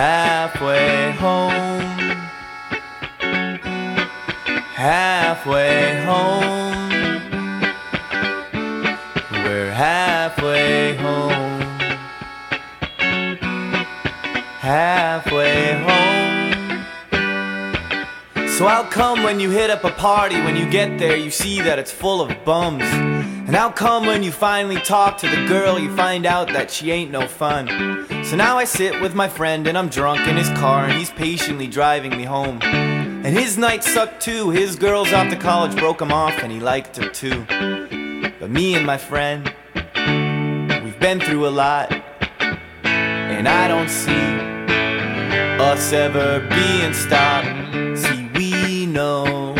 halfway home. Halfway home. We're halfway home. Halfway home. So how come when you hit up a party, when you get there, you see that it's full of bums? And how come when you finally talk to the girl, you find out that she ain't no fun? So now I sit with my friend and I'm drunk in his car and he's patiently driving me home. And his night sucked too, his girls off to college broke him off and he liked her too. But me and my friend, we've been through a lot. And I don't see us ever being stopped. See, we know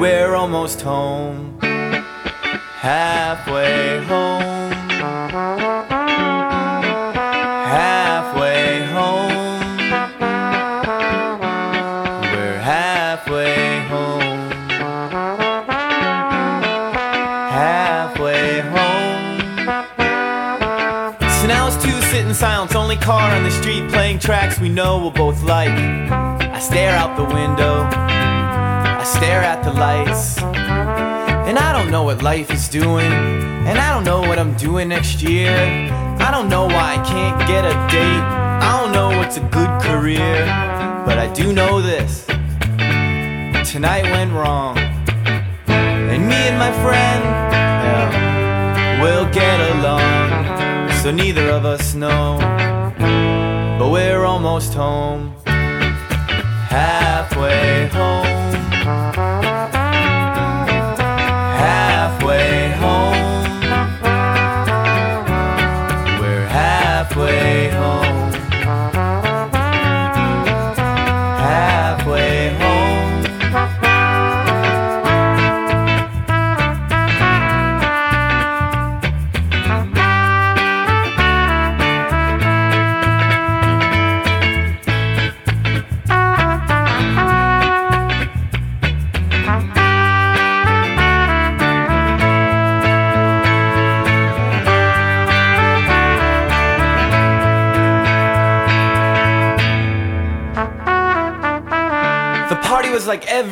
we're almost home halfway home. Now it's two sitting silence, only car on the street playing tracks we know we'll both like. I stare out the window, I stare at the lights. And I don't know what life is doing. And I don't know what I'm doing next year. I don't know why I can't get a date. I don't know what's a good career. But I do know this tonight went wrong. And me and my friend, well, we'll get along. So neither of us know. But we're almost home. Halfway home.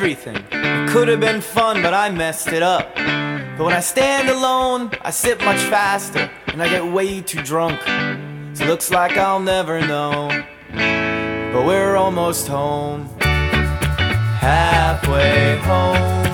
Everything. It could have been fun, but I messed it up. But when I stand alone, I sip much faster and I get way too drunk. So looks like I'll never know. But we're almost home. Halfway home.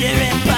My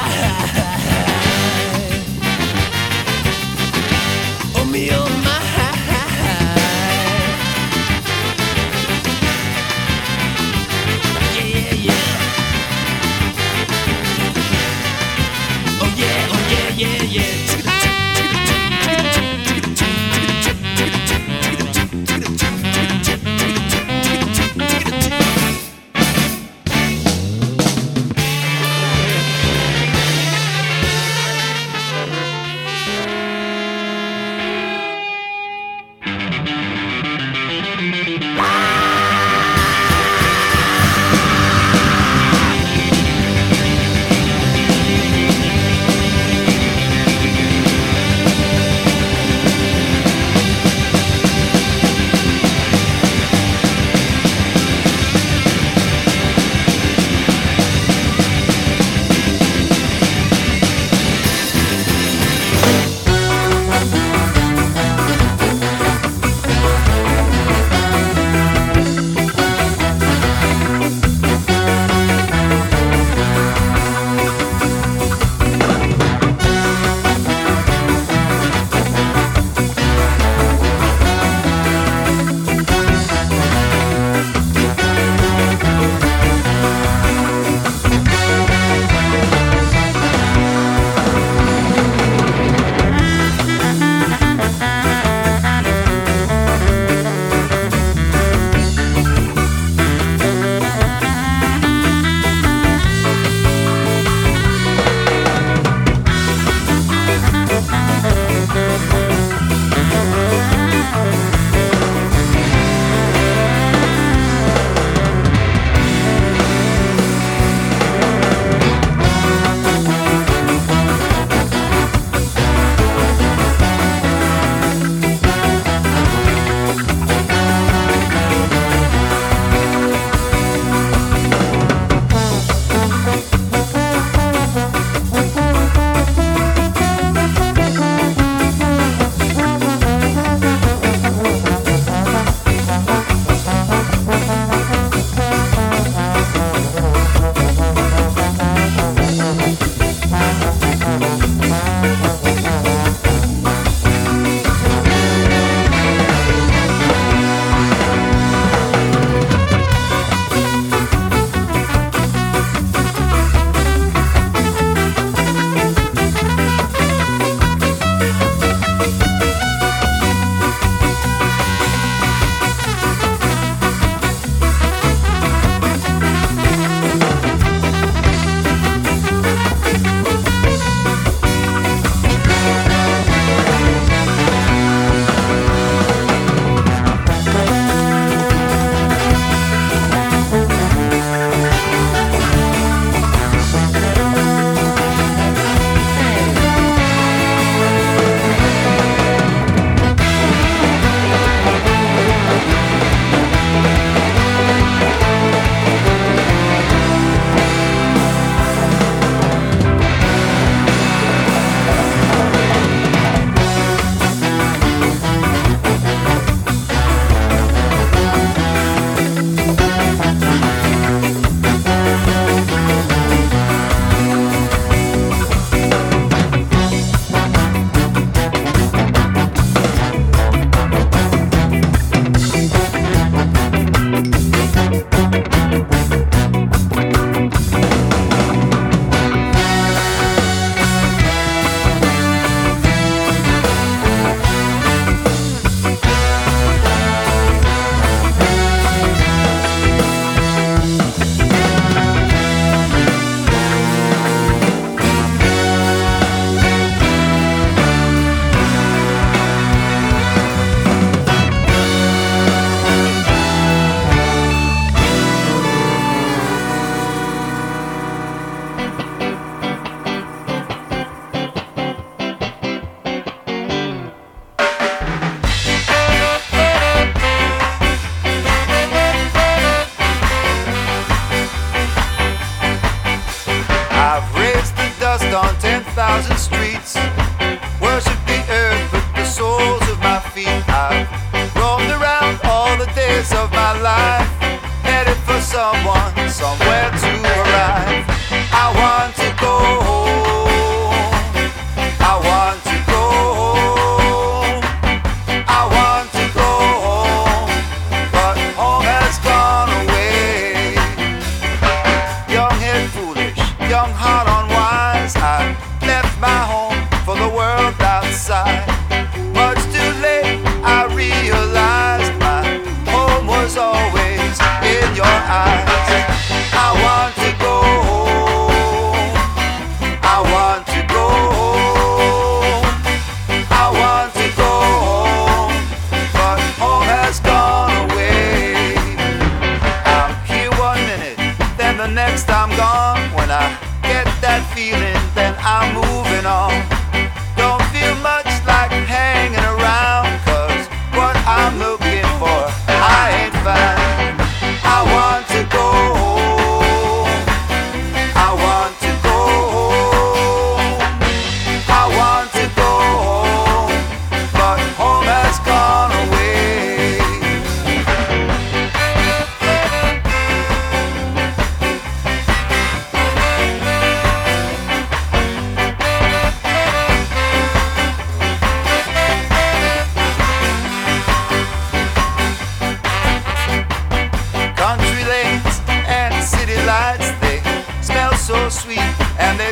next I'm gone. When I get that feeling, then I'm moving on.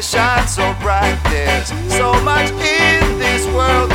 shine so bright. There's so much in this world.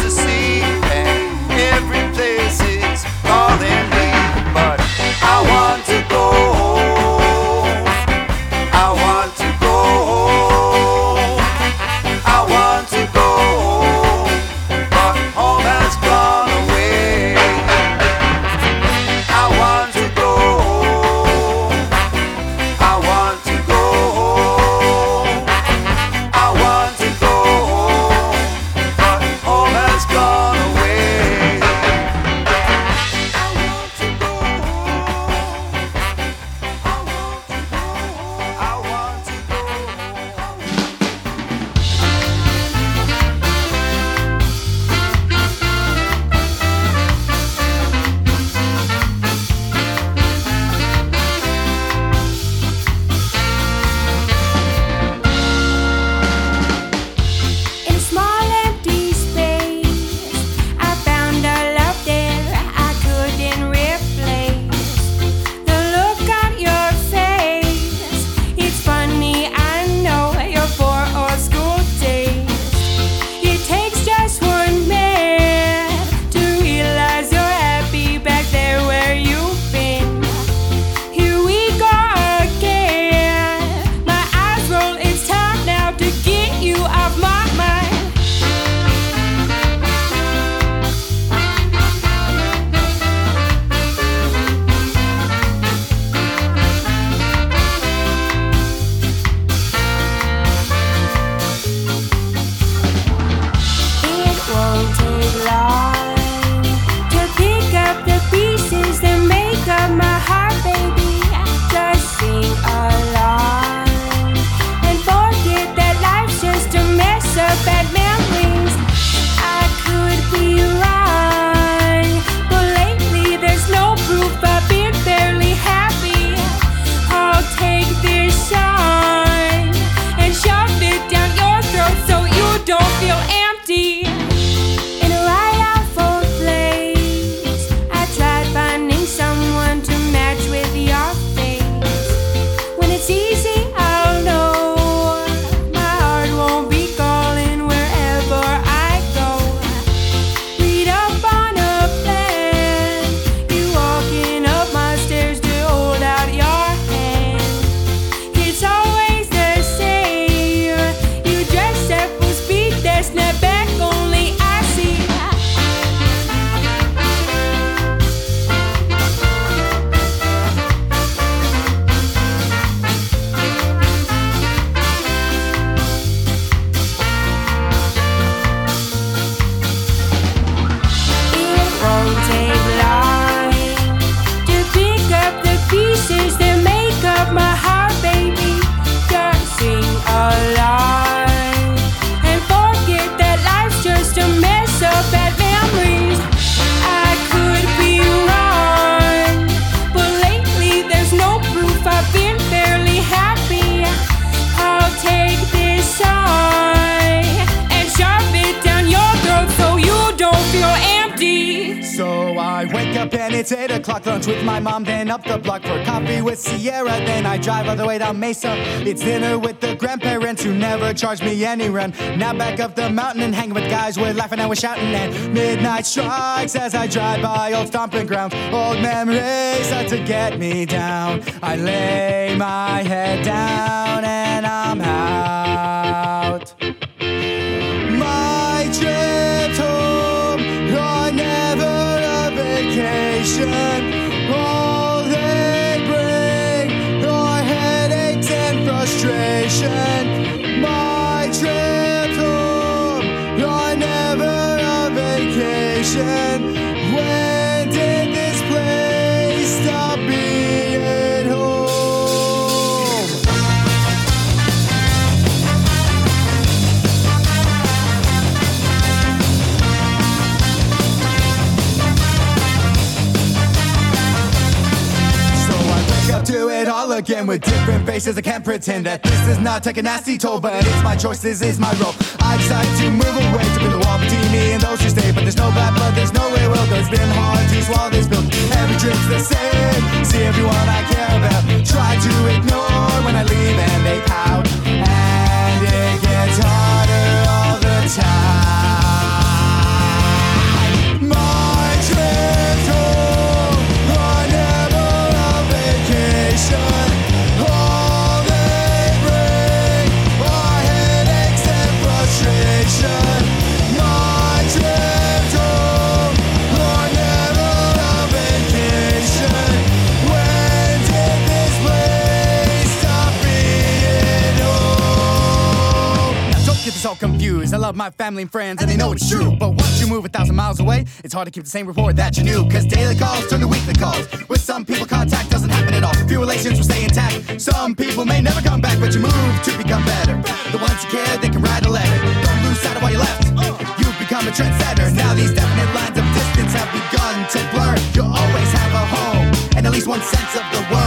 Then it's 8 o'clock lunch with my mom, then up the block for coffee with Sierra. Then I drive all the way down Mesa. It's dinner with the grandparents who never charge me any rent. Now back up the mountain and hanging with guys we're laughing and we're shouting. And midnight strikes as I drive by old stomping grounds. Old memories start to get me down. I lay my head down and I'm out. Vacation. Different faces. I can't pretend that this is not take a nasty toll, but it's my choice, this is my role. I decide to move away to be the wall between me and those who stay. But there's no bad blood, there's no ill will. It's been hard to swallow this pill. Every drink's the same. See everyone I care about. Try to ignore when I leave and family and friends, and they know it's true. But once you move a thousand miles away, it's hard to keep the same rapport that you knew. Cause daily calls turn to weekly calls. With some people, contact doesn't happen at all. Few relations will stay intact. Some people may never come back, but you move to become better. The ones who care, they can write a letter. Don't lose sight of why you left. You've become a trendsetter. Now these definite lines of distance have begun to blur. You'll always have a home, and at least one sense of the world.